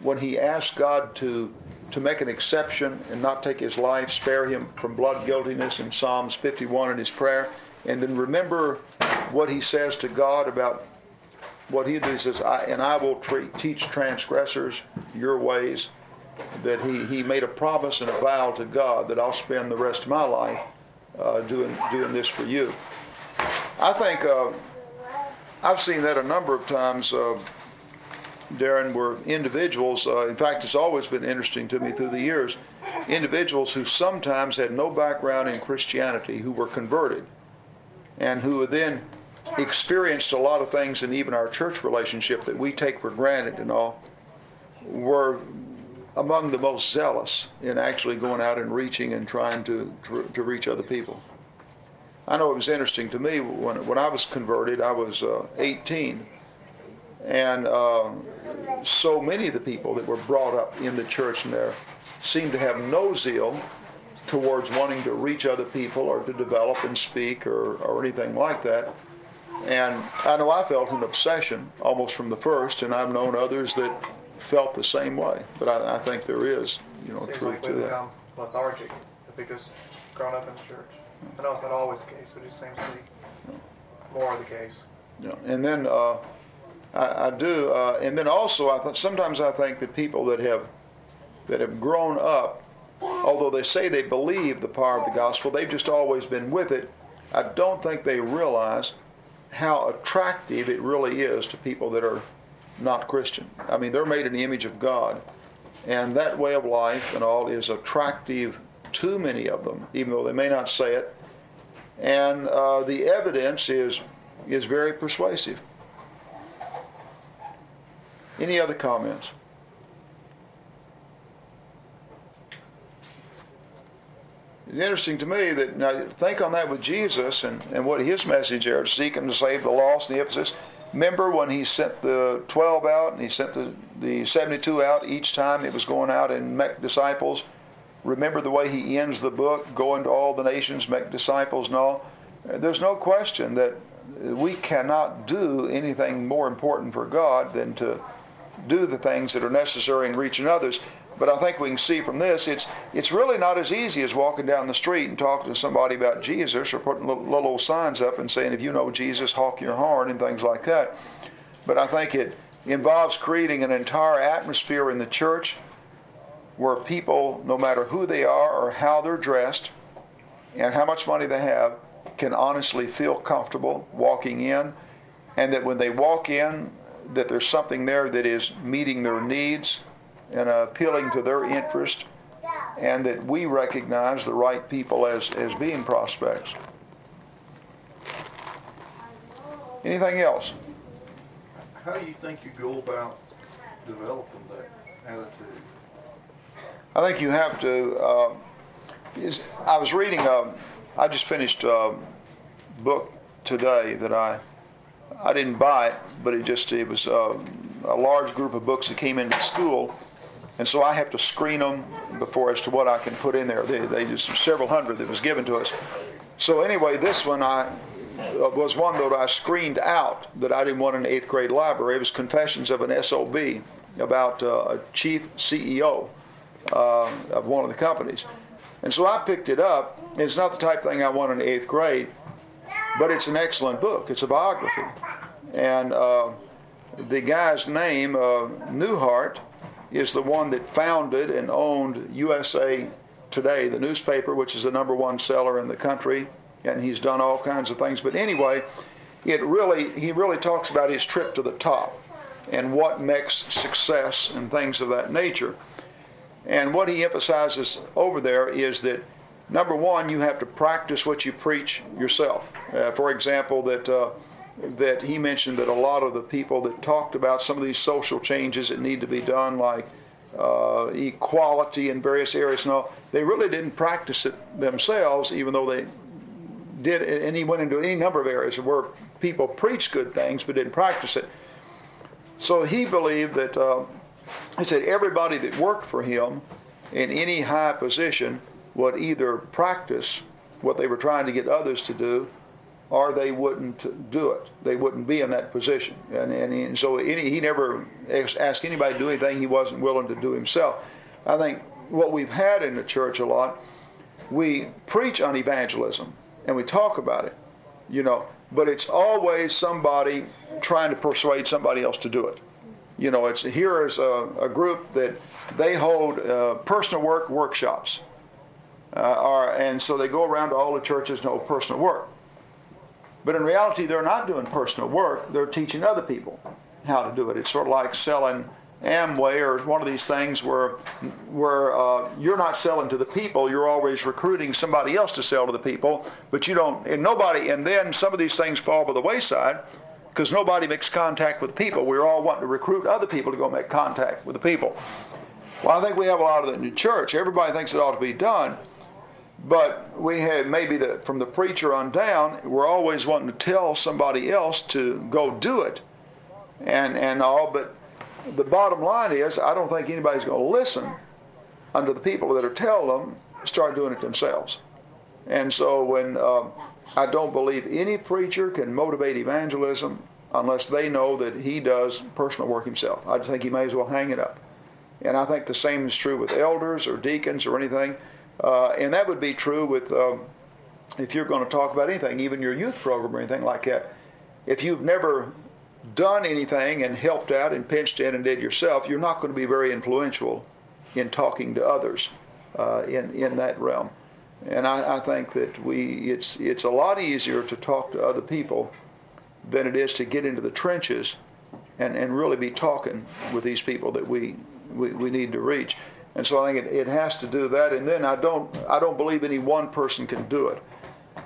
when he asked God to to make an exception and not take his life, spare him from blood guiltiness in Psalms 51 in his prayer, and then remember what he says to God about what he does. He says, I, "And I will treat, teach transgressors your ways." That he he made a promise and a vow to God that I'll spend the rest of my life uh, doing doing this for you. I think uh, I've seen that a number of times. Uh, Darren, were individuals, uh, in fact, it's always been interesting to me through the years, individuals who sometimes had no background in Christianity, who were converted, and who then experienced a lot of things in even our church relationship that we take for granted and all, were among the most zealous in actually going out and reaching and trying to, to, to reach other people. I know it was interesting to me when, when I was converted, I was uh, 18 and uh, so many of the people that were brought up in the church there seemed to have no zeal towards wanting to reach other people or to develop and speak or, or anything like that. And I know I felt an obsession almost from the first, and I've known others that felt the same way. But I, I think there is, you know, Seems truth like to we that. lethargic because grown up in the church. I know it's not always the case, but it seems to be more the case. Yeah, and then uh, I, I do, uh, and then also I th- sometimes I think that people that have that have grown up, although they say they believe the power of the gospel, they've just always been with it. I don't think they realize how attractive it really is to people that are not Christian. I mean, they're made in the image of God, and that way of life and all is attractive to many of them, even though they may not say it. And uh, the evidence is is very persuasive. Any other comments? It's interesting to me that now think on that with Jesus and, and what his message there to seek and to save the lost and the Ephesus. Remember when he sent the 12 out and he sent the, the 72 out each time it was going out and make disciples? Remember the way he ends the book, go into all the nations, make disciples and all? There's no question that we cannot do anything more important for God than to do the things that are necessary in reaching others. But I think we can see from this, it's it's really not as easy as walking down the street and talking to somebody about Jesus or putting little, little old signs up and saying, if you know Jesus, honk your horn and things like that. But I think it involves creating an entire atmosphere in the church where people, no matter who they are or how they're dressed and how much money they have, can honestly feel comfortable walking in, and that when they walk in, that there's something there that is meeting their needs and appealing to their interest, and that we recognize the right people as, as being prospects. Anything else? How do you think you go about developing that attitude? I think you have to. Uh, is, I was reading. A, I just finished a book today that I I didn't buy it, but it just it was uh, a large group of books that came into school, and so I have to screen them before as to what I can put in there. They, they just several hundred that was given to us. So anyway, this one I uh, was one that I screened out that I didn't want in eighth grade library. It was Confessions of an SOB about uh, a chief CEO uh, of one of the companies. And so I picked it up. It's not the type of thing I want in eighth grade, but it's an excellent book. It's a biography. And uh, the guy's name, uh, Neuharth, is the one that founded and owned USA Today, the newspaper, which is the number one seller in the country. And he's done all kinds of things. But anyway, it really, he really talks about his trip to the top and what makes success and things of that nature. And what he emphasizes over there is that number one, you have to practice what you preach yourself. Uh, for example, that uh, that he mentioned that a lot of the people that talked about some of these social changes that need to be done, like uh, equality in various areas, and all, they really didn't practice it themselves, even though they did. And he went into any number of areas where people preached good things but didn't practice it. So he believed that uh, he said everybody that worked for him in any high position would either practice what they were trying to get others to do or they wouldn't do it. They wouldn't be in that position. And, and, and so any, he never asked anybody to do anything he wasn't willing to do himself. I think what we've had in the church a lot, we preach on evangelism and we talk about it, you know, but it's always somebody trying to persuade somebody else to do it. You know, it's here is a, a group that they hold uh, personal work workshops, uh, are, and so they go around to all the churches and hold personal work. But in reality, they're not doing personal work, they're teaching other people how to do it. It's sort of like selling Amway or one of these things where, where uh, you're not selling to the people, you're always recruiting somebody else to sell to the people, but you don't, and nobody, and then some of these things fall by the wayside because nobody makes contact with people. We're all wanting to recruit other people to go make contact with the people. Well, I think we have a lot of that in the church. Everybody thinks it ought to be done, but we have maybe the, from the preacher on down, we're always wanting to tell somebody else to go do it, and and all. But the bottom line is, I don't think anybody's going to listen under the people that are telling them start doing it themselves. And so when uh, I don't believe any preacher can motivate evangelism unless they know that he does personal work himself. I think he may as well hang it up. And I think the same is true with elders or deacons or anything. Uh, and that would be true with um, if you're going to talk about anything, even your youth program or anything like that. If you've never done anything and helped out and pinched in and did yourself, you're not going to be very influential in talking to others uh, in in that realm. And I, I, think that we it's it's a lot easier to talk to other people than it is to get into the trenches and, and really be talking with these people that we, we, we need to reach. And so I think it, it has to do that. And then I don't I don't believe any one person can do it.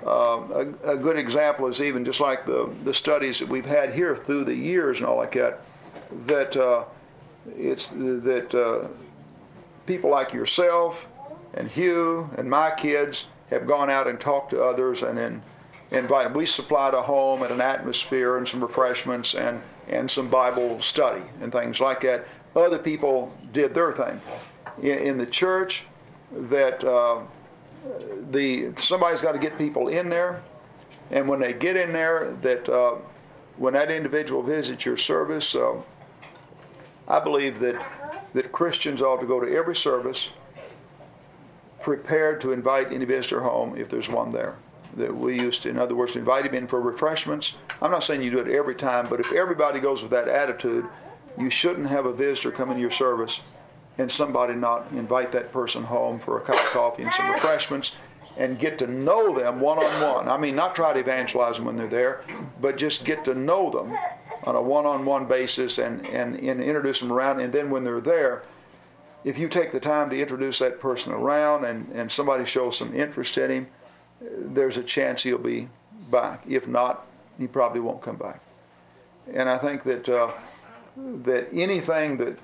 Uh, a, a, good example is even just like the, the studies that we've had here through the years and all like that, that uh, it's that uh, people like yourself and Hugh and my kids have gone out and talked to others and invited. We supplied a home and an atmosphere and some refreshments and, and some Bible study and things like that. Other people did their thing. In, the church, that uh, the somebody's got to get people in there, and when they get in there, that uh, when that individual visits your service, uh, I believe that that Christians ought to go to every service prepared to invite any visitor home if there's one there. That we used to, in other words, invite him in for refreshments. I'm not saying you do it every time, but if everybody goes with that attitude, you shouldn't have a visitor come into your service and somebody not invite that person home for a cup of coffee and some refreshments and get to know them one on one. I mean, not try to evangelize them when they're there, but just get to know them on a one on one basis and, and, and introduce them around. And then when they're there, if you take the time to introduce that person around and, and somebody shows some interest in him, there's a chance he'll be back. If not, he probably won't come back. And I think that uh, that anything that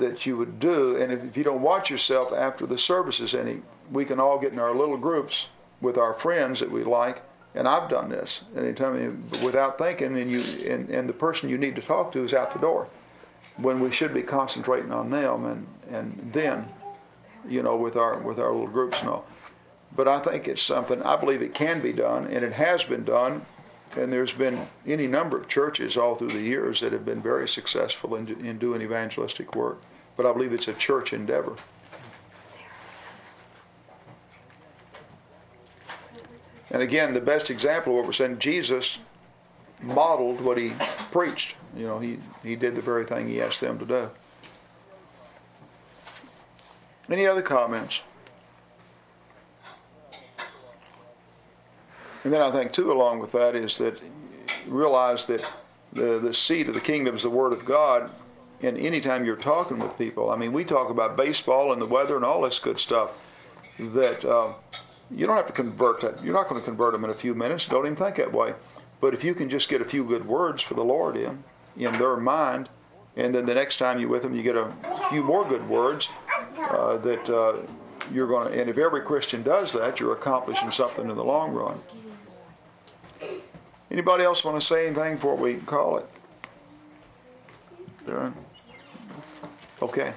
that you would do, and if, if you don't watch yourself after the services any, we can all get in our little groups with our friends that we like. And I've done this anytime without thinking, and you and, and the person you need to talk to is out the door when we should be concentrating on them and, and then, you know, with our with our little groups and all. But I think it's something I believe it can be done, and it has been done. And there's been any number of churches all through the years that have been very successful in, in doing evangelistic work. But I believe it's a church endeavor. And again, the best example of what we're saying, Jesus modeled what he preached. You know, he, he did the very thing he asked them to do. Any other comments? And then I think too, along with that, is that realize that the, the seed of the kingdom is the word of God. And anytime you're talking with people, I mean, we talk about baseball and the weather and all this good stuff. That uh, you don't have to convert that. You're not going to convert them in a few minutes. Don't even think that way. But if you can just get a few good words for the Lord in, in their mind, and then the next time you're with them, you get a few more good words uh, that uh, you're going to. And if every Christian does that, you're accomplishing something in the long run. Anybody else want to say anything before we call it? Darren? Okay.